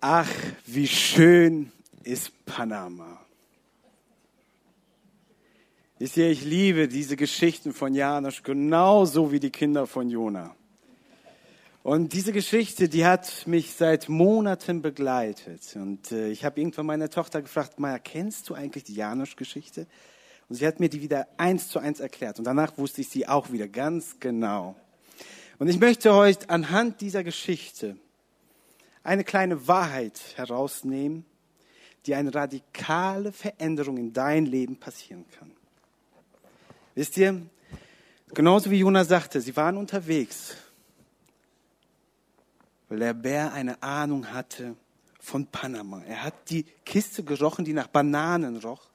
Ach, wie schön ist Panama. Wisst ihr, ich liebe diese Geschichten von Janusz genauso wie die Kinder von Jona. Und diese Geschichte, die hat mich seit Monaten begleitet. Und äh, ich habe irgendwann meine Tochter gefragt, Maya, kennst du eigentlich die Janusz-Geschichte? Und sie hat mir die wieder eins zu eins erklärt. Und danach wusste ich sie auch wieder ganz genau. Und ich möchte heute anhand dieser Geschichte eine kleine Wahrheit herausnehmen, die eine radikale Veränderung in dein Leben passieren kann. Wisst ihr, genauso wie Jonas sagte, sie waren unterwegs, weil der Bär eine Ahnung hatte von Panama. Er hat die Kiste gerochen, die nach Bananen roch.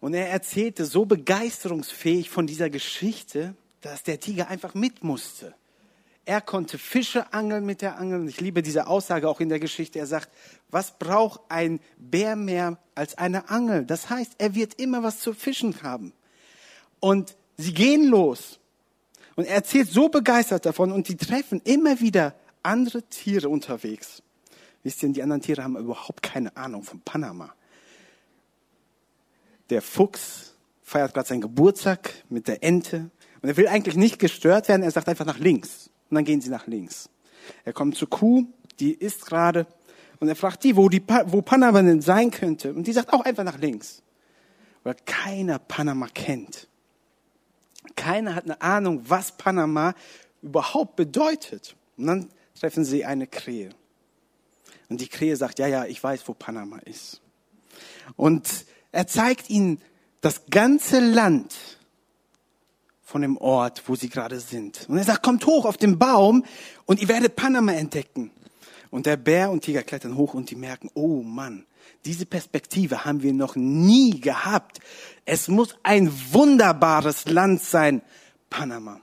Und er erzählte so begeisterungsfähig von dieser Geschichte, dass der Tiger einfach mit musste. Er konnte Fische angeln mit der Angel. Und ich liebe diese Aussage auch in der Geschichte. Er sagt, was braucht ein Bär mehr als eine Angel? Das heißt, er wird immer was zu fischen haben. Und sie gehen los. Und er erzählt so begeistert davon und die treffen immer wieder andere Tiere unterwegs. Wisst ihr, die anderen Tiere haben überhaupt keine Ahnung von Panama. Der Fuchs feiert gerade seinen Geburtstag mit der Ente und er will eigentlich nicht gestört werden. Er sagt einfach nach links. Und dann gehen sie nach links. Er kommt zur Kuh, die isst gerade. Und er fragt die, wo, die, wo Panama denn sein könnte. Und die sagt auch einfach nach links. Weil keiner Panama kennt. Keiner hat eine Ahnung, was Panama überhaupt bedeutet. Und dann treffen sie eine Krähe. Und die Krähe sagt, ja, ja, ich weiß, wo Panama ist. Und er zeigt ihnen das ganze Land, von dem Ort, wo sie gerade sind. Und er sagt, kommt hoch auf den Baum und ihr werdet Panama entdecken. Und der Bär und Tiger klettern hoch und die merken, oh Mann, diese Perspektive haben wir noch nie gehabt. Es muss ein wunderbares Land sein, Panama.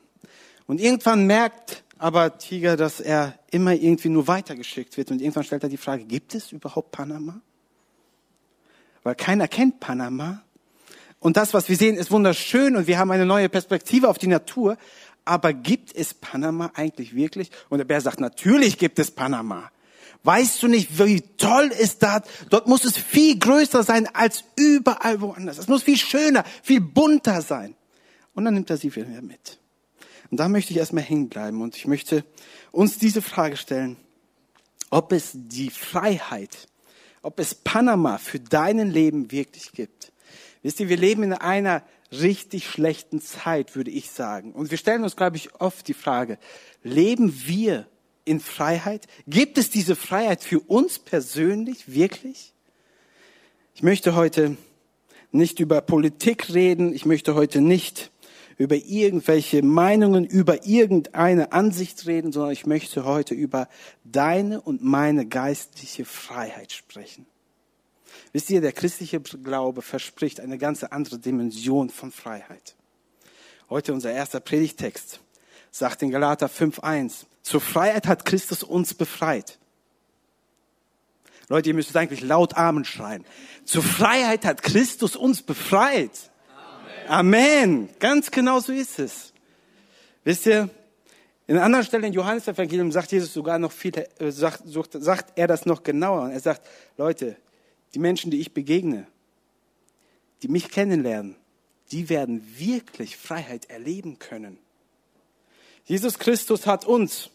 Und irgendwann merkt aber Tiger, dass er immer irgendwie nur weitergeschickt wird. Und irgendwann stellt er die Frage, gibt es überhaupt Panama? Weil keiner kennt Panama. Und das, was wir sehen, ist wunderschön und wir haben eine neue Perspektive auf die Natur. Aber gibt es Panama eigentlich wirklich? Und der Bär sagt, natürlich gibt es Panama. Weißt du nicht, wie toll ist das? Dort muss es viel größer sein als überall woanders. Es muss viel schöner, viel bunter sein. Und dann nimmt er sie wieder mit. Und da möchte ich erstmal hängen bleiben und ich möchte uns diese Frage stellen, ob es die Freiheit, ob es Panama für deinen Leben wirklich gibt. Wisst ihr, wir leben in einer richtig schlechten Zeit, würde ich sagen. Und wir stellen uns, glaube ich, oft die Frage, leben wir in Freiheit? Gibt es diese Freiheit für uns persönlich wirklich? Ich möchte heute nicht über Politik reden. Ich möchte heute nicht über irgendwelche Meinungen, über irgendeine Ansicht reden, sondern ich möchte heute über deine und meine geistliche Freiheit sprechen. Wisst ihr, der christliche Glaube verspricht eine ganz andere Dimension von Freiheit. Heute unser erster Predigtext sagt in Galater 5.1, zur Freiheit hat Christus uns befreit. Leute, ihr müsst eigentlich laut Amen schreien. Zur Freiheit hat Christus uns befreit. Amen. Amen. Ganz genau so ist es. Wisst ihr, in einer anderen Stelle in Johannes Evangelium sagt Jesus sogar noch viel, äh, sagt, sagt er das noch genauer. Er sagt, Leute, die Menschen, die ich begegne, die mich kennenlernen, die werden wirklich Freiheit erleben können. Jesus Christus hat uns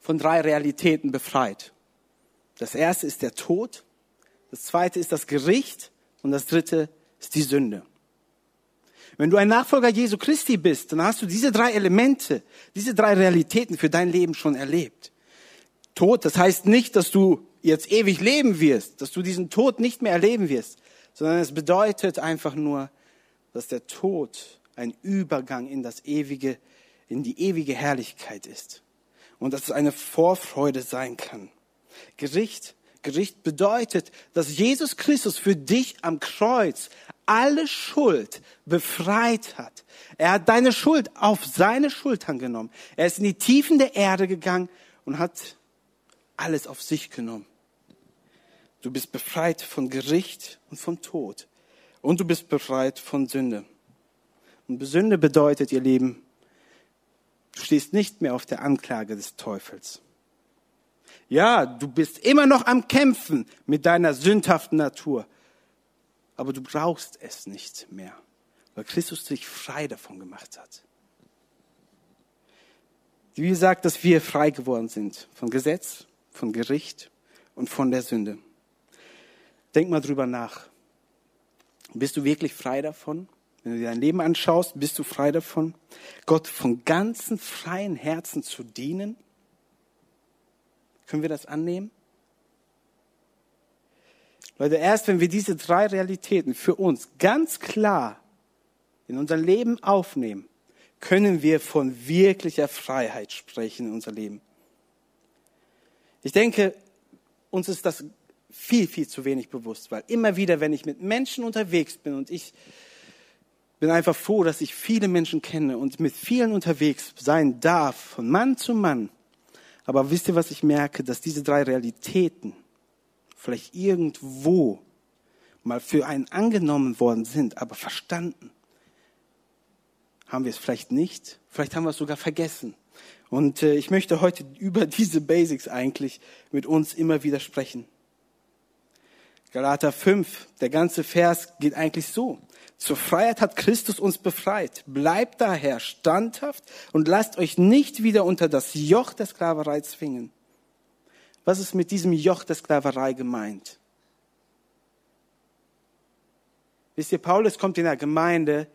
von drei Realitäten befreit. Das erste ist der Tod, das zweite ist das Gericht und das dritte ist die Sünde. Wenn du ein Nachfolger Jesu Christi bist, dann hast du diese drei Elemente, diese drei Realitäten für dein Leben schon erlebt. Tod, das heißt nicht, dass du jetzt ewig leben wirst, dass du diesen Tod nicht mehr erleben wirst, sondern es bedeutet einfach nur, dass der Tod ein Übergang in das ewige, in die ewige Herrlichkeit ist. Und dass es eine Vorfreude sein kann. Gericht, Gericht bedeutet, dass Jesus Christus für dich am Kreuz alle Schuld befreit hat. Er hat deine Schuld auf seine Schultern genommen. Er ist in die Tiefen der Erde gegangen und hat alles auf sich genommen. Du bist befreit von Gericht und von Tod. Und du bist befreit von Sünde. Und Sünde bedeutet, ihr Lieben, du stehst nicht mehr auf der Anklage des Teufels. Ja, du bist immer noch am Kämpfen mit deiner sündhaften Natur. Aber du brauchst es nicht mehr, weil Christus dich frei davon gemacht hat. Die Bibel sagt, dass wir frei geworden sind von Gesetz, von Gericht und von der Sünde. Denk mal drüber nach. Bist du wirklich frei davon? Wenn du dir dein Leben anschaust, bist du frei davon, Gott von ganzem freien Herzen zu dienen? Können wir das annehmen? Leute, erst wenn wir diese drei Realitäten für uns ganz klar in unser Leben aufnehmen, können wir von wirklicher Freiheit sprechen in unser Leben. Ich denke, uns ist das viel, viel zu wenig bewusst, weil immer wieder, wenn ich mit Menschen unterwegs bin und ich bin einfach froh, dass ich viele Menschen kenne und mit vielen unterwegs sein darf, von Mann zu Mann. Aber wisst ihr, was ich merke? Dass diese drei Realitäten vielleicht irgendwo mal für einen angenommen worden sind, aber verstanden haben wir es vielleicht nicht. Vielleicht haben wir es sogar vergessen. Und äh, ich möchte heute über diese Basics eigentlich mit uns immer wieder sprechen. Galater 5, der ganze Vers geht eigentlich so. Zur Freiheit hat Christus uns befreit. Bleibt daher standhaft und lasst euch nicht wieder unter das Joch der Sklaverei zwingen. Was ist mit diesem Joch der Sklaverei gemeint? Wisst ihr, Paulus kommt in einer Gemeinde,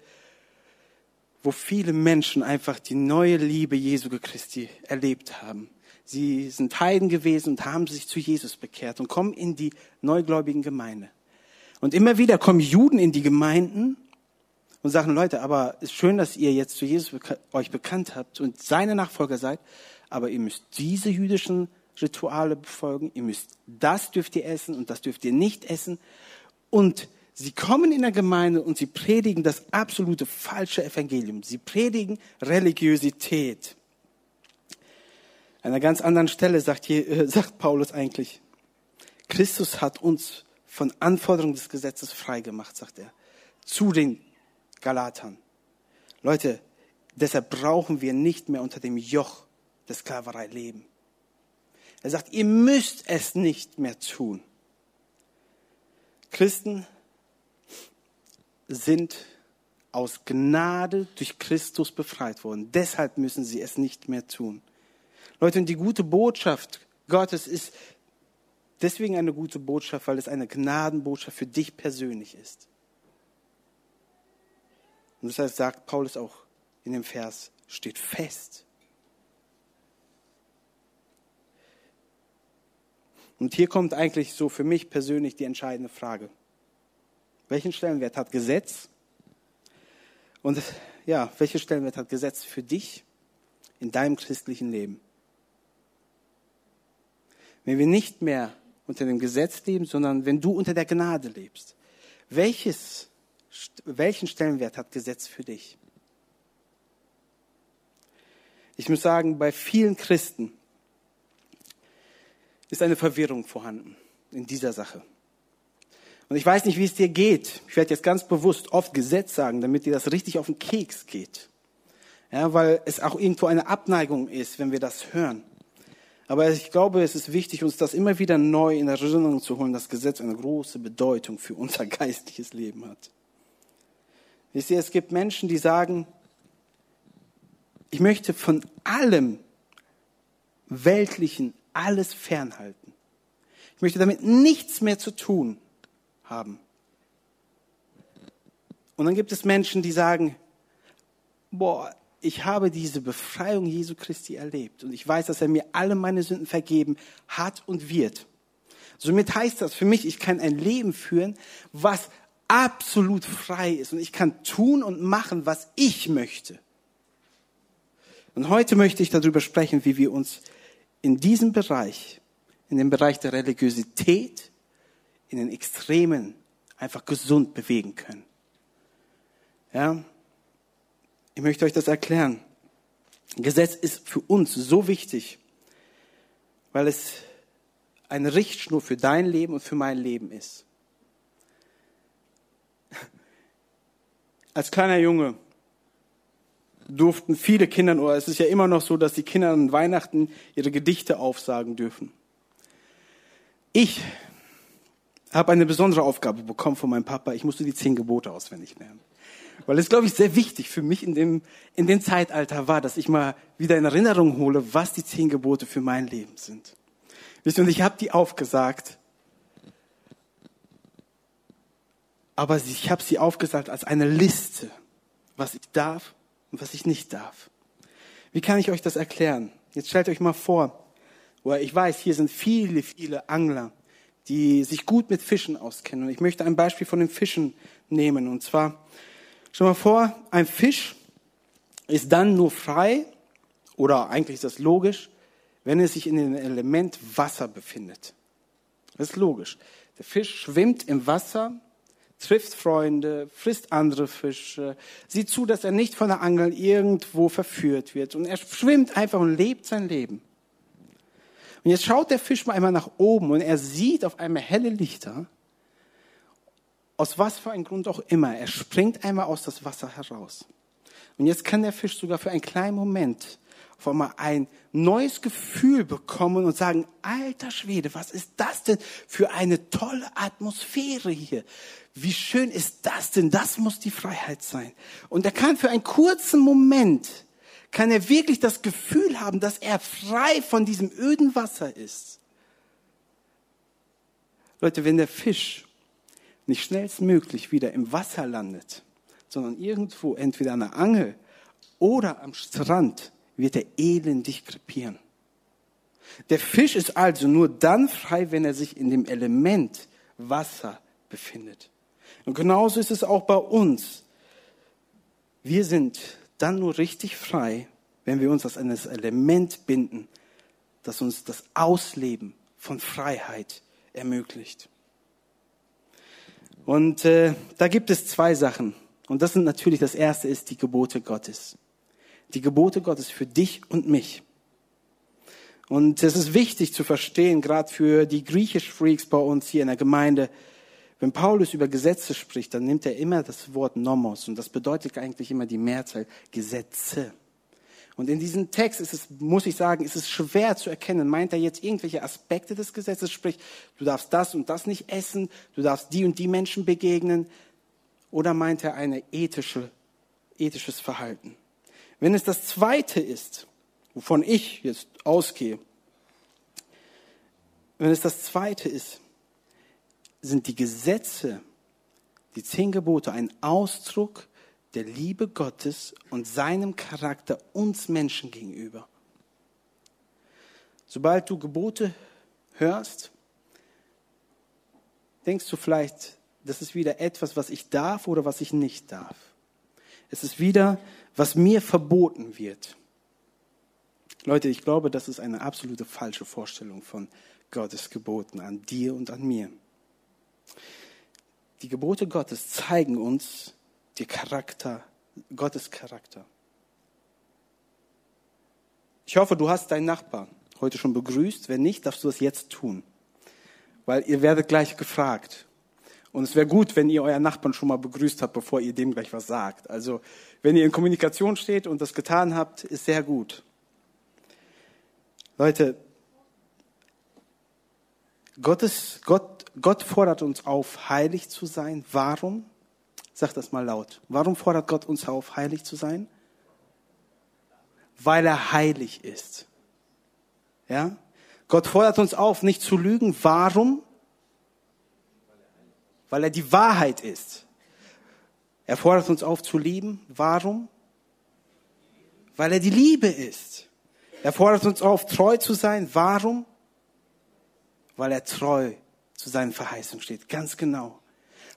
wo viele Menschen einfach die neue Liebe Jesu Christi erlebt haben. Sie sind Heiden gewesen und haben sich zu Jesus bekehrt und kommen in die neugläubigen Gemeinde. Und immer wieder kommen Juden in die Gemeinden und sagen, Leute, aber ist schön, dass ihr jetzt zu Jesus euch bekannt habt und seine Nachfolger seid, aber ihr müsst diese jüdischen Rituale befolgen, ihr müsst, das dürft ihr essen und das dürft ihr nicht essen. Und sie kommen in der Gemeinde und sie predigen das absolute falsche Evangelium. Sie predigen Religiosität. An einer ganz anderen Stelle sagt, äh, sagt Paulus eigentlich, Christus hat uns von Anforderungen des Gesetzes frei gemacht, sagt er, zu den Galatern. Leute, deshalb brauchen wir nicht mehr unter dem Joch der Sklaverei leben. Er sagt, ihr müsst es nicht mehr tun. Christen sind aus Gnade durch Christus befreit worden. Deshalb müssen sie es nicht mehr tun. Leute, und die gute Botschaft Gottes ist deswegen eine gute Botschaft, weil es eine Gnadenbotschaft für dich persönlich ist. Und deshalb sagt Paulus auch in dem Vers, steht fest. Und hier kommt eigentlich so für mich persönlich die entscheidende Frage. Welchen Stellenwert hat Gesetz? Und ja, welchen Stellenwert hat Gesetz für dich in deinem christlichen Leben? Wenn wir nicht mehr unter dem Gesetz leben, sondern wenn du unter der Gnade lebst, welches, welchen Stellenwert hat Gesetz für dich? Ich muss sagen, bei vielen Christen ist eine Verwirrung vorhanden in dieser Sache. Und ich weiß nicht, wie es dir geht. Ich werde jetzt ganz bewusst oft Gesetz sagen, damit dir das richtig auf den Keks geht. Ja, weil es auch irgendwo eine Abneigung ist, wenn wir das hören. Aber ich glaube, es ist wichtig, uns das immer wieder neu in Erinnerung zu holen, dass Gesetz eine große Bedeutung für unser geistliches Leben hat. Wisst ihr, es gibt Menschen, die sagen, ich möchte von allem Weltlichen alles fernhalten. Ich möchte damit nichts mehr zu tun haben. Und dann gibt es Menschen, die sagen, boah, ich habe diese Befreiung Jesu Christi erlebt und ich weiß, dass er mir alle meine Sünden vergeben hat und wird. Somit heißt das für mich, ich kann ein Leben führen, was absolut frei ist und ich kann tun und machen, was ich möchte. Und heute möchte ich darüber sprechen, wie wir uns in diesem Bereich, in dem Bereich der Religiosität, in den Extremen einfach gesund bewegen können. Ja, ich möchte euch das erklären. Gesetz ist für uns so wichtig, weil es eine Richtschnur für dein Leben und für mein Leben ist. Als kleiner Junge durften viele Kinder, oder es ist ja immer noch so, dass die Kinder an Weihnachten ihre Gedichte aufsagen dürfen. Ich habe eine besondere Aufgabe bekommen von meinem Papa. Ich musste die zehn Gebote auswendig lernen. Weil es, glaube ich, sehr wichtig für mich in dem, in dem Zeitalter war, dass ich mal wieder in Erinnerung hole, was die zehn Gebote für mein Leben sind. Wisst ihr, und ich habe die aufgesagt. Aber ich habe sie aufgesagt als eine Liste, was ich darf und was ich nicht darf. Wie kann ich euch das erklären? Jetzt stellt euch mal vor, oder ich weiß, hier sind viele, viele Angler, die sich gut mit Fischen auskennen. Und ich möchte ein Beispiel von den Fischen nehmen. Und zwar, stell mal vor, ein Fisch ist dann nur frei, oder eigentlich ist das logisch, wenn er sich in dem Element Wasser befindet. Das ist logisch. Der Fisch schwimmt im Wasser, trifft Freunde, frisst andere Fische, sieht zu, dass er nicht von der Angel irgendwo verführt wird. Und er schwimmt einfach und lebt sein Leben. Und jetzt schaut der Fisch mal einmal nach oben und er sieht auf einmal helle Lichter. Aus was für einem Grund auch immer. Er springt einmal aus das Wasser heraus. Und jetzt kann der Fisch sogar für einen kleinen Moment auf einmal ein neues Gefühl bekommen und sagen, alter Schwede, was ist das denn für eine tolle Atmosphäre hier? Wie schön ist das denn? Das muss die Freiheit sein. Und er kann für einen kurzen Moment kann er wirklich das Gefühl haben, dass er frei von diesem öden Wasser ist. Leute, wenn der Fisch nicht schnellstmöglich wieder im Wasser landet, sondern irgendwo entweder an der Angel oder am Strand, wird er elendig krepieren. Der Fisch ist also nur dann frei, wenn er sich in dem Element Wasser befindet. Und genauso ist es auch bei uns. Wir sind dann nur richtig frei, wenn wir uns als ein Element binden, das uns das Ausleben von Freiheit ermöglicht. Und äh, da gibt es zwei Sachen. Und das sind natürlich, das erste ist die Gebote Gottes. Die Gebote Gottes für dich und mich. Und es ist wichtig zu verstehen, gerade für die griechisch Freaks bei uns hier in der Gemeinde, wenn Paulus über Gesetze spricht, dann nimmt er immer das Wort Nomos und das bedeutet eigentlich immer die Mehrzahl Gesetze. Und in diesem Text ist es, muss ich sagen, ist es schwer zu erkennen. Meint er jetzt irgendwelche Aspekte des Gesetzes? Sprich, du darfst das und das nicht essen, du darfst die und die Menschen begegnen? Oder meint er eine ethische, ethisches Verhalten? Wenn es das zweite ist, wovon ich jetzt ausgehe, wenn es das zweite ist, sind die Gesetze, die zehn Gebote, ein Ausdruck der Liebe Gottes und seinem Charakter uns Menschen gegenüber. Sobald du Gebote hörst, denkst du vielleicht, das ist wieder etwas, was ich darf oder was ich nicht darf. Es ist wieder, was mir verboten wird. Leute, ich glaube, das ist eine absolute falsche Vorstellung von Gottes Geboten an dir und an mir. Die Gebote Gottes zeigen uns die Charakter, Gottes Charakter. Ich hoffe, du hast deinen Nachbarn heute schon begrüßt. Wenn nicht, darfst du das jetzt tun. Weil ihr werdet gleich gefragt. Und es wäre gut, wenn ihr euren Nachbarn schon mal begrüßt habt, bevor ihr dem gleich was sagt. Also, wenn ihr in Kommunikation steht und das getan habt, ist sehr gut. Leute, Gottes, Gott, Gott fordert uns auf, heilig zu sein. Warum? Sag das mal laut. Warum fordert Gott uns auf, heilig zu sein? Weil er heilig ist. Ja? Gott fordert uns auf, nicht zu lügen. Warum? Weil er die Wahrheit ist. Er fordert uns auf zu lieben. Warum? Weil er die Liebe ist. Er fordert uns auf, treu zu sein. Warum? weil er treu zu seinen Verheißungen steht. Ganz genau.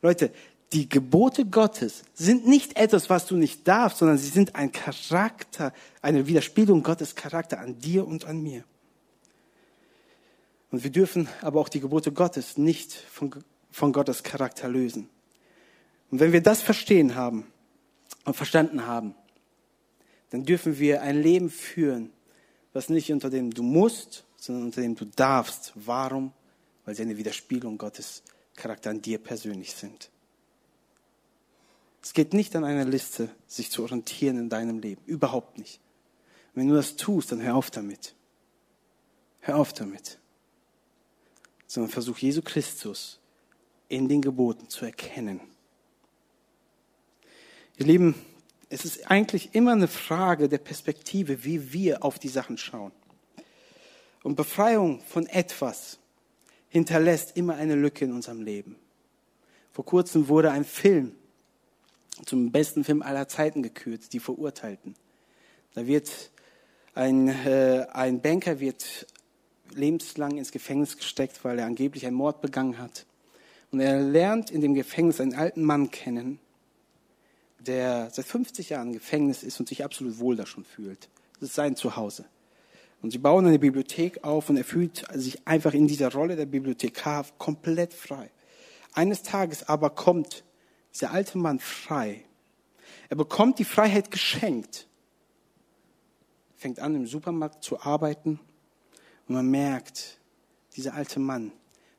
Leute, die Gebote Gottes sind nicht etwas, was du nicht darfst, sondern sie sind ein Charakter, eine Widerspiegelung Gottes Charakter an dir und an mir. Und wir dürfen aber auch die Gebote Gottes nicht von, von Gottes Charakter lösen. Und wenn wir das verstehen haben und verstanden haben, dann dürfen wir ein Leben führen, was nicht unter dem du musst, sondern unter dem du darfst. Warum? Weil sie eine Widerspiegelung Gottes Charakter an dir persönlich sind. Es geht nicht an einer Liste, sich zu orientieren in deinem Leben. Überhaupt nicht. Wenn du das tust, dann hör auf damit. Hör auf damit. sondern versuch Jesu Christus in den Geboten zu erkennen. Ihr Lieben, es ist eigentlich immer eine Frage der Perspektive, wie wir auf die Sachen schauen. Und Befreiung von etwas hinterlässt immer eine Lücke in unserem Leben. Vor kurzem wurde ein Film zum besten Film aller Zeiten gekürt, die Verurteilten. Da wird ein, äh, ein Banker wird lebenslang ins Gefängnis gesteckt, weil er angeblich einen Mord begangen hat. Und er lernt in dem Gefängnis einen alten Mann kennen, der seit 50 Jahren im Gefängnis ist und sich absolut wohl da schon fühlt. Das ist sein Zuhause. Und sie bauen eine Bibliothek auf und er fühlt sich einfach in dieser Rolle der Bibliothekar komplett frei. Eines Tages aber kommt dieser alte Mann frei. Er bekommt die Freiheit geschenkt. Fängt an, im Supermarkt zu arbeiten und man merkt, dieser alte Mann,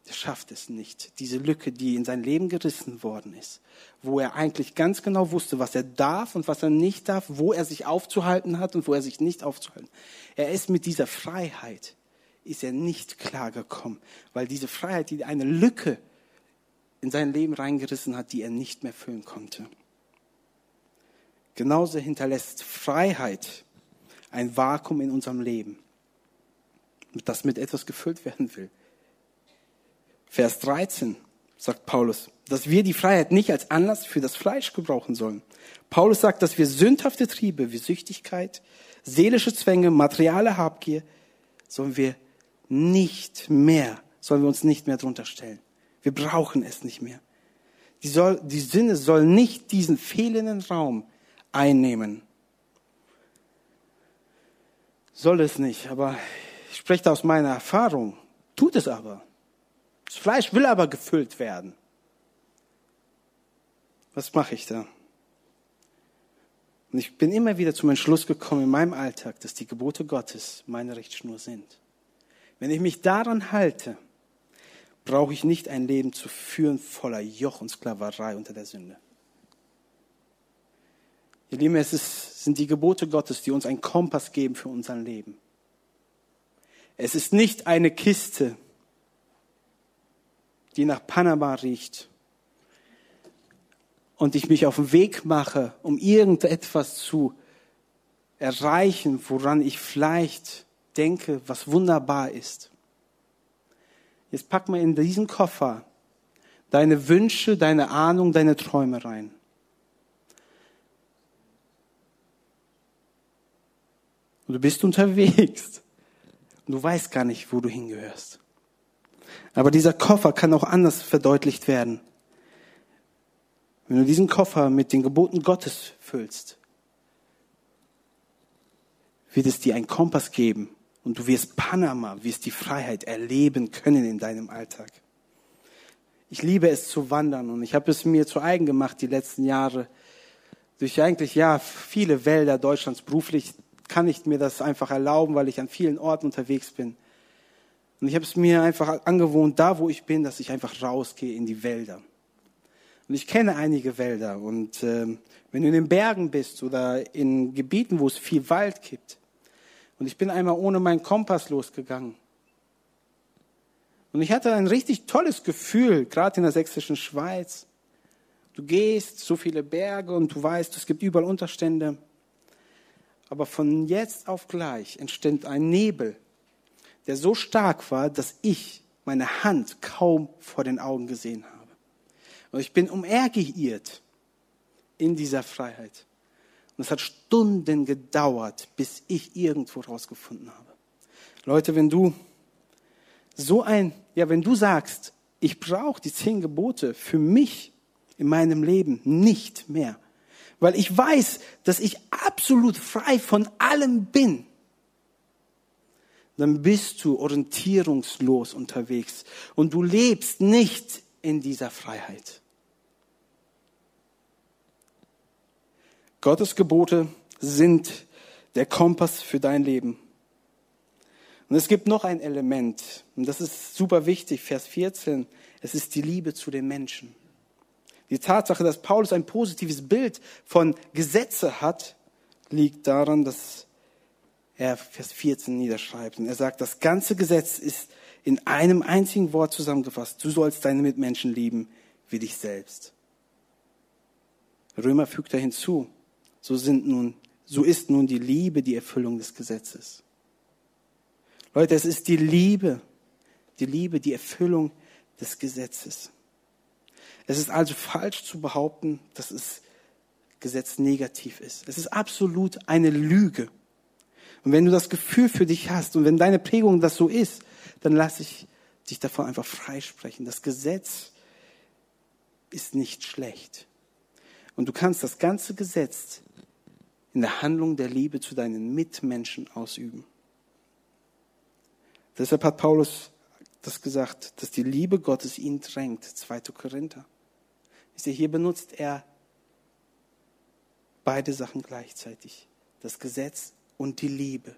der schafft es nicht. Diese Lücke, die in sein Leben gerissen worden ist, wo er eigentlich ganz genau wusste, was er darf und was er nicht darf, wo er sich aufzuhalten hat und wo er sich nicht aufzuhalten. Er ist mit dieser Freiheit, ist er nicht klargekommen, weil diese Freiheit, die eine Lücke in sein Leben reingerissen hat, die er nicht mehr füllen konnte. Genauso hinterlässt Freiheit ein Vakuum in unserem Leben, das mit etwas gefüllt werden will. Vers 13 sagt Paulus, dass wir die Freiheit nicht als Anlass für das Fleisch gebrauchen sollen. Paulus sagt, dass wir sündhafte Triebe wie Süchtigkeit, seelische Zwänge, materiale Habgier, sollen wir nicht mehr, sollen wir uns nicht mehr drunter stellen. Wir brauchen es nicht mehr. Die, soll, die Sinne soll nicht diesen fehlenden Raum einnehmen. Soll es nicht, aber ich spreche aus meiner Erfahrung. Tut es aber. Das Fleisch will aber gefüllt werden. Was mache ich da? Und ich bin immer wieder zum Entschluss gekommen in meinem Alltag, dass die Gebote Gottes meine Richtschnur sind. Wenn ich mich daran halte, brauche ich nicht ein Leben zu führen voller Joch und Sklaverei unter der Sünde. Ihr Lieben, es ist, sind die Gebote Gottes, die uns einen Kompass geben für unser Leben. Es ist nicht eine Kiste, die nach Panama riecht und ich mich auf den Weg mache, um irgendetwas zu erreichen, woran ich vielleicht denke, was wunderbar ist. Jetzt pack mal in diesen Koffer deine Wünsche, deine Ahnung, deine Träume rein. Und du bist unterwegs. Und du weißt gar nicht, wo du hingehörst. Aber dieser Koffer kann auch anders verdeutlicht werden. Wenn du diesen Koffer mit den Geboten Gottes füllst, wird es dir einen Kompass geben und du wirst Panama, wirst die Freiheit erleben können in deinem Alltag. Ich liebe es zu wandern und ich habe es mir zu eigen gemacht die letzten Jahre. Durch eigentlich, ja, viele Wälder Deutschlands beruflich kann ich mir das einfach erlauben, weil ich an vielen Orten unterwegs bin. Und ich habe es mir einfach angewohnt, da wo ich bin, dass ich einfach rausgehe in die Wälder. Und ich kenne einige Wälder. Und äh, wenn du in den Bergen bist oder in Gebieten, wo es viel Wald gibt, und ich bin einmal ohne meinen Kompass losgegangen. Und ich hatte ein richtig tolles Gefühl, gerade in der sächsischen Schweiz. Du gehst, so viele Berge und du weißt, es gibt überall Unterstände. Aber von jetzt auf gleich entstand ein Nebel, der so stark war, dass ich meine Hand kaum vor den Augen gesehen habe. Und ich bin umhergeirrt in dieser Freiheit. Und es hat Stunden gedauert, bis ich irgendwo rausgefunden habe. Leute, wenn du so ein, ja, wenn du sagst, ich brauche die zehn Gebote für mich in meinem Leben nicht mehr, weil ich weiß, dass ich absolut frei von allem bin, dann bist du orientierungslos unterwegs und du lebst nicht in dieser Freiheit. Gottes Gebote sind der Kompass für dein Leben. Und es gibt noch ein Element, und das ist super wichtig, Vers 14, es ist die Liebe zu den Menschen. Die Tatsache, dass Paulus ein positives Bild von Gesetze hat, liegt daran, dass er Vers 14 niederschreibt. Und er sagt, das ganze Gesetz ist in einem einzigen Wort zusammengefasst. Du sollst deine Mitmenschen lieben wie dich selbst. Römer fügt da hinzu, so sind nun, so ist nun die Liebe die Erfüllung des Gesetzes. Leute, es ist die Liebe, die Liebe, die Erfüllung des Gesetzes. Es ist also falsch zu behaupten, dass das Gesetz negativ ist. Es ist absolut eine Lüge. Und wenn du das Gefühl für dich hast und wenn deine Prägung das so ist, dann lass ich dich davon einfach freisprechen. Das Gesetz ist nicht schlecht. Und du kannst das ganze Gesetz in der Handlung der Liebe zu deinen Mitmenschen ausüben. Deshalb hat Paulus das gesagt, dass die Liebe Gottes ihn drängt. 2. Korinther. Hier benutzt er beide Sachen gleichzeitig. Das Gesetz und die Liebe.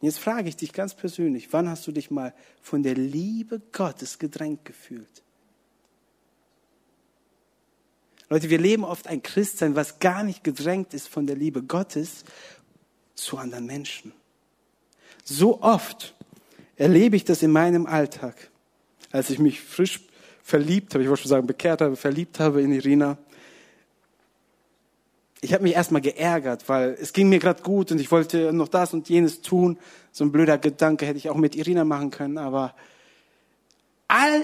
Und jetzt frage ich dich ganz persönlich, wann hast du dich mal von der Liebe Gottes gedrängt gefühlt? Leute, wir leben oft ein Christsein, was gar nicht gedrängt ist von der Liebe Gottes zu anderen Menschen. So oft erlebe ich das in meinem Alltag. Als ich mich frisch verliebt habe, ich wollte schon sagen bekehrt habe, verliebt habe in Irina, ich habe mich erstmal geärgert, weil es ging mir gerade gut und ich wollte noch das und jenes tun. So ein blöder Gedanke hätte ich auch mit Irina machen können, aber all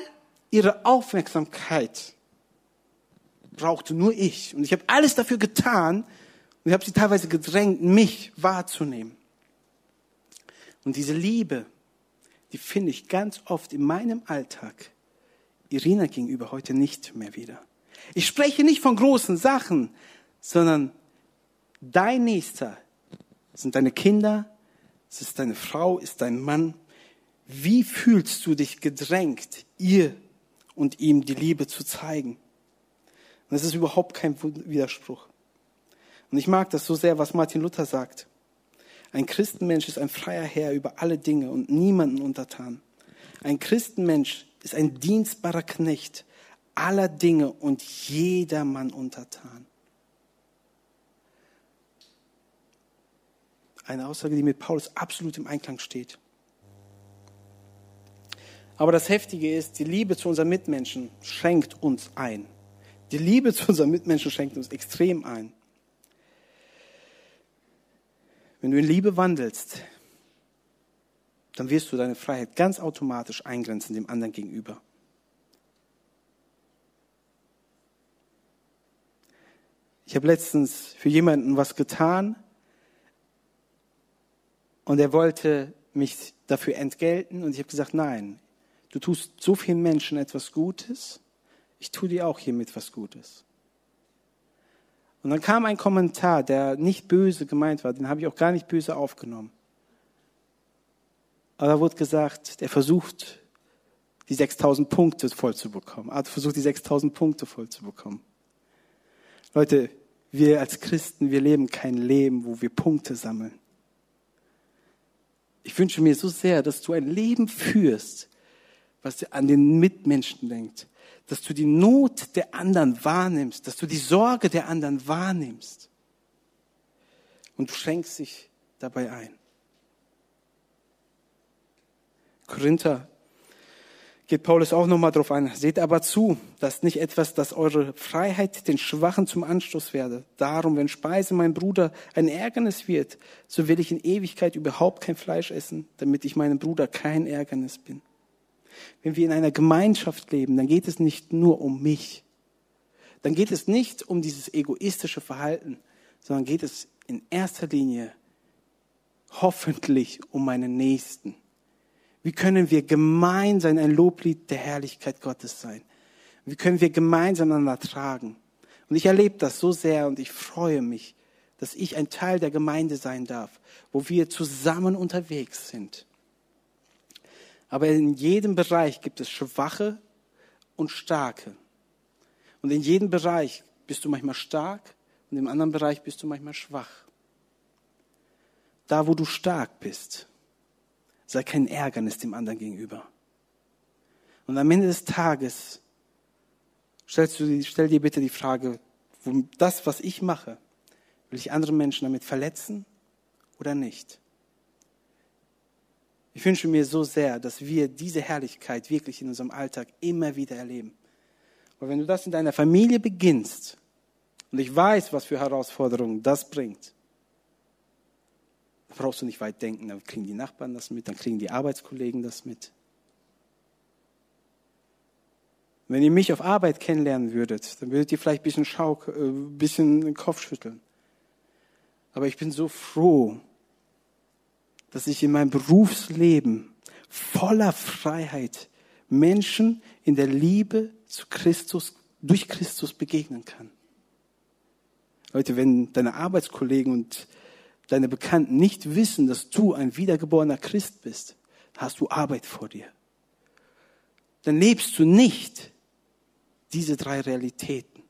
ihre Aufmerksamkeit brauchte nur ich. Und ich habe alles dafür getan und ich habe sie teilweise gedrängt, mich wahrzunehmen. Und diese Liebe, die finde ich ganz oft in meinem Alltag Irina gegenüber heute nicht mehr wieder. Ich spreche nicht von großen Sachen, sondern dein Nächster sind deine Kinder, es ist deine Frau, ist dein Mann. Wie fühlst du dich gedrängt, ihr und ihm die Liebe zu zeigen? Und das ist überhaupt kein Widerspruch. Und ich mag das so sehr, was Martin Luther sagt. Ein Christenmensch ist ein freier Herr über alle Dinge und niemanden untertan. Ein Christenmensch ist ein dienstbarer Knecht aller Dinge und jedermann untertan. Eine Aussage, die mit Paulus absolut im Einklang steht. Aber das Heftige ist, die Liebe zu unseren Mitmenschen schränkt uns ein. Die Liebe zu unseren Mitmenschen schränkt uns extrem ein. Wenn du in Liebe wandelst, dann wirst du deine Freiheit ganz automatisch eingrenzen dem anderen gegenüber. Ich habe letztens für jemanden was getan, und er wollte mich dafür entgelten und ich habe gesagt, nein, du tust so vielen Menschen etwas Gutes, ich tue dir auch hiermit was Gutes. Und dann kam ein Kommentar, der nicht böse gemeint war, den habe ich auch gar nicht böse aufgenommen. Aber da wurde gesagt, der versucht, die 6000 Punkte voll zu bekommen. Er versucht, die 6000 Punkte voll zu bekommen. Leute, wir als Christen, wir leben kein Leben, wo wir Punkte sammeln. Ich wünsche mir so sehr, dass du ein Leben führst, was an den Mitmenschen denkt, dass du die Not der anderen wahrnimmst, dass du die Sorge der anderen wahrnimmst. Und du schränkst dich dabei ein. Korinther geht Paulus auch nochmal drauf ein. Seht aber zu, dass nicht etwas, dass eure Freiheit den Schwachen zum Anstoß werde. Darum, wenn Speise mein Bruder ein Ärgernis wird, so will ich in Ewigkeit überhaupt kein Fleisch essen, damit ich meinem Bruder kein Ärgernis bin. Wenn wir in einer Gemeinschaft leben, dann geht es nicht nur um mich. Dann geht es nicht um dieses egoistische Verhalten, sondern geht es in erster Linie hoffentlich um meinen Nächsten. Wie können wir gemeinsam ein Loblied der Herrlichkeit Gottes sein? Wie können wir gemeinsam einander tragen? Und ich erlebe das so sehr und ich freue mich, dass ich ein Teil der Gemeinde sein darf, wo wir zusammen unterwegs sind. Aber in jedem Bereich gibt es Schwache und Starke. Und in jedem Bereich bist du manchmal stark und im anderen Bereich bist du manchmal schwach. Da, wo du stark bist, sei kein Ärgernis dem anderen gegenüber. Und am Ende des Tages stellst du, stell dir bitte die Frage, das, was ich mache, will ich andere Menschen damit verletzen oder nicht? Ich wünsche mir so sehr, dass wir diese Herrlichkeit wirklich in unserem Alltag immer wieder erleben. Weil wenn du das in deiner Familie beginnst, und ich weiß, was für Herausforderungen das bringt, dann brauchst du nicht weit denken, dann kriegen die Nachbarn das mit, dann kriegen die Arbeitskollegen das mit. Wenn ihr mich auf Arbeit kennenlernen würdet, dann würdet ihr vielleicht ein bisschen, Schau, äh, ein bisschen den Kopf schütteln. Aber ich bin so froh, dass ich in meinem Berufsleben voller Freiheit Menschen in der Liebe zu Christus, durch Christus begegnen kann. Leute, wenn deine Arbeitskollegen und deine Bekannten nicht wissen, dass du ein wiedergeborener Christ bist, hast du Arbeit vor dir. Dann lebst du nicht diese drei Realitäten.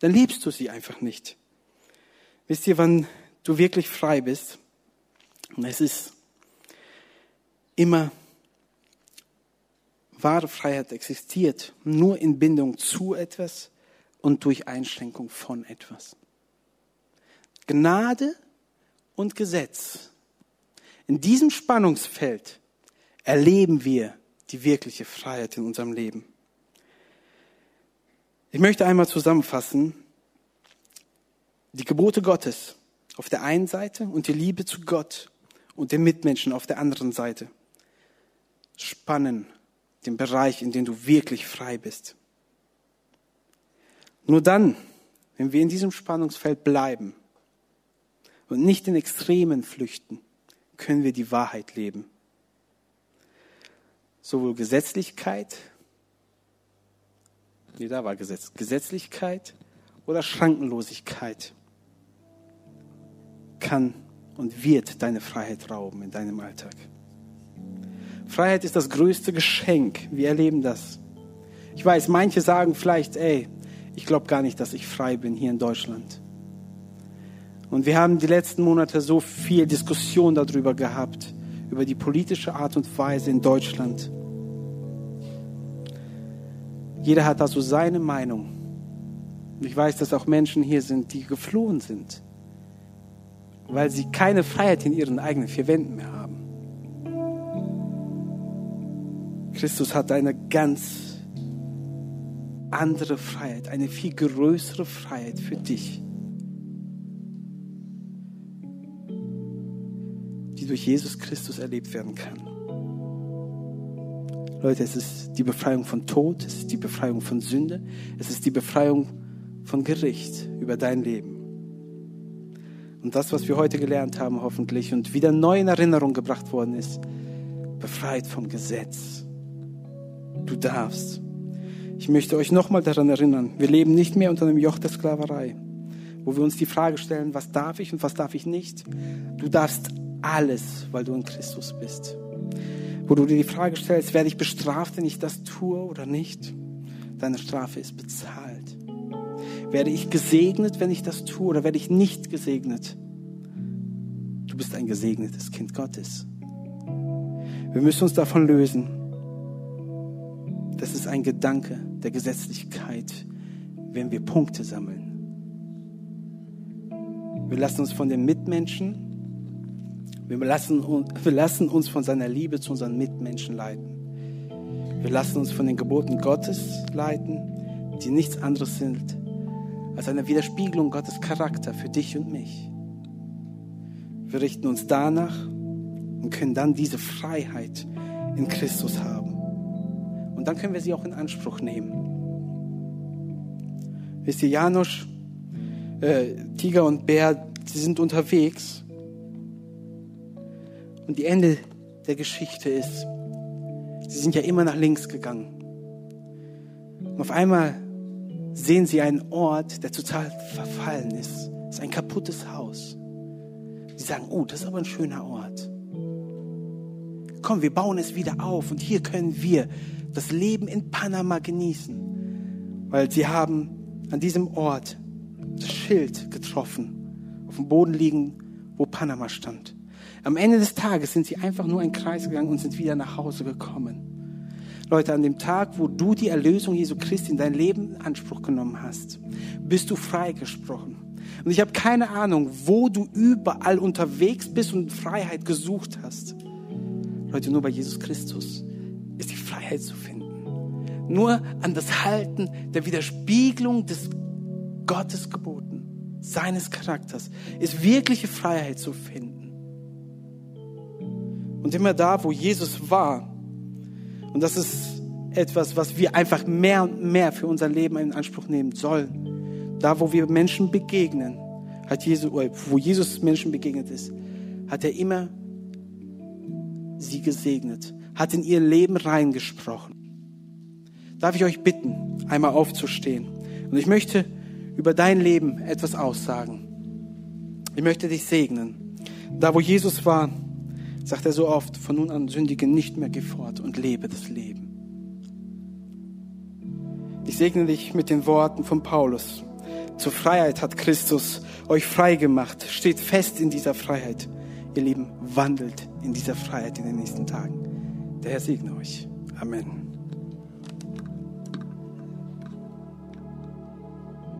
Dann lebst du sie einfach nicht. Wisst ihr, wann du wirklich frei bist? Und es ist immer, wahre Freiheit existiert nur in Bindung zu etwas und durch Einschränkung von etwas. Gnade und Gesetz. In diesem Spannungsfeld erleben wir die wirkliche Freiheit in unserem Leben. Ich möchte einmal zusammenfassen, die Gebote Gottes auf der einen Seite und die Liebe zu Gott und den Mitmenschen auf der anderen Seite spannen den Bereich, in dem du wirklich frei bist. Nur dann, wenn wir in diesem Spannungsfeld bleiben und nicht in Extremen flüchten, können wir die Wahrheit leben. Sowohl Gesetzlichkeit, nee, da war Gesetz, Gesetzlichkeit oder Schrankenlosigkeit kann und wird deine Freiheit rauben in deinem Alltag. Freiheit ist das größte Geschenk. Wir erleben das. Ich weiß, manche sagen vielleicht, ey, ich glaube gar nicht, dass ich frei bin hier in Deutschland. Und wir haben die letzten Monate so viel Diskussion darüber gehabt, über die politische Art und Weise in Deutschland. Jeder hat also seine Meinung. Und ich weiß, dass auch Menschen hier sind, die geflohen sind weil sie keine Freiheit in ihren eigenen vier Wänden mehr haben. Christus hat eine ganz andere Freiheit, eine viel größere Freiheit für dich, die durch Jesus Christus erlebt werden kann. Leute, es ist die Befreiung von Tod, es ist die Befreiung von Sünde, es ist die Befreiung von Gericht über dein Leben. Und das, was wir heute gelernt haben, hoffentlich, und wieder neu in Erinnerung gebracht worden ist, befreit vom Gesetz. Du darfst. Ich möchte euch nochmal daran erinnern, wir leben nicht mehr unter einem Joch der Sklaverei, wo wir uns die Frage stellen, was darf ich und was darf ich nicht. Du darfst alles, weil du in Christus bist. Wo du dir die Frage stellst, werde ich bestraft, wenn ich das tue oder nicht? Deine Strafe ist bezahlt. Werde ich gesegnet, wenn ich das tue, oder werde ich nicht gesegnet? Du bist ein gesegnetes Kind Gottes. Wir müssen uns davon lösen. Das ist ein Gedanke der Gesetzlichkeit, wenn wir Punkte sammeln. Wir lassen uns von den Mitmenschen, wir lassen, wir lassen uns von seiner Liebe zu unseren Mitmenschen leiten. Wir lassen uns von den Geboten Gottes leiten, die nichts anderes sind als eine Widerspiegelung Gottes Charakter für dich und mich. Wir richten uns danach und können dann diese Freiheit in Christus haben. Und dann können wir sie auch in Anspruch nehmen. Wisst ihr, Janusz, äh, Tiger und Bär, sie sind unterwegs. Und die Ende der Geschichte ist, sie sind ja immer nach links gegangen. Und auf einmal sehen sie einen Ort, der total verfallen ist. Es ist ein kaputtes Haus. Sie sagen, oh, das ist aber ein schöner Ort. Komm, wir bauen es wieder auf und hier können wir das Leben in Panama genießen. Weil sie haben an diesem Ort das Schild getroffen, auf dem Boden liegen, wo Panama stand. Am Ende des Tages sind sie einfach nur einen Kreis gegangen und sind wieder nach Hause gekommen. Leute, an dem Tag, wo du die Erlösung Jesu Christi in dein Leben in Anspruch genommen hast, bist du freigesprochen. Und ich habe keine Ahnung, wo du überall unterwegs bist und Freiheit gesucht hast. Leute, nur bei Jesus Christus ist die Freiheit zu finden. Nur an das Halten der Widerspiegelung des Gottes geboten, seines Charakters, ist wirkliche Freiheit zu finden. Und immer da, wo Jesus war, und das ist etwas, was wir einfach mehr und mehr für unser Leben in Anspruch nehmen sollen. Da, wo wir Menschen begegnen, hat Jesus, wo Jesus Menschen begegnet ist, hat er immer sie gesegnet, hat in ihr Leben reingesprochen. Darf ich euch bitten, einmal aufzustehen? Und ich möchte über dein Leben etwas aussagen. Ich möchte dich segnen. Da, wo Jesus war, sagt er so oft, von nun an sündige nicht mehr gefort und lebe das Leben. Ich segne dich mit den Worten von Paulus. Zur Freiheit hat Christus euch frei gemacht. Steht fest in dieser Freiheit. Ihr Lieben, wandelt in dieser Freiheit in den nächsten Tagen. Der Herr segne euch. Amen.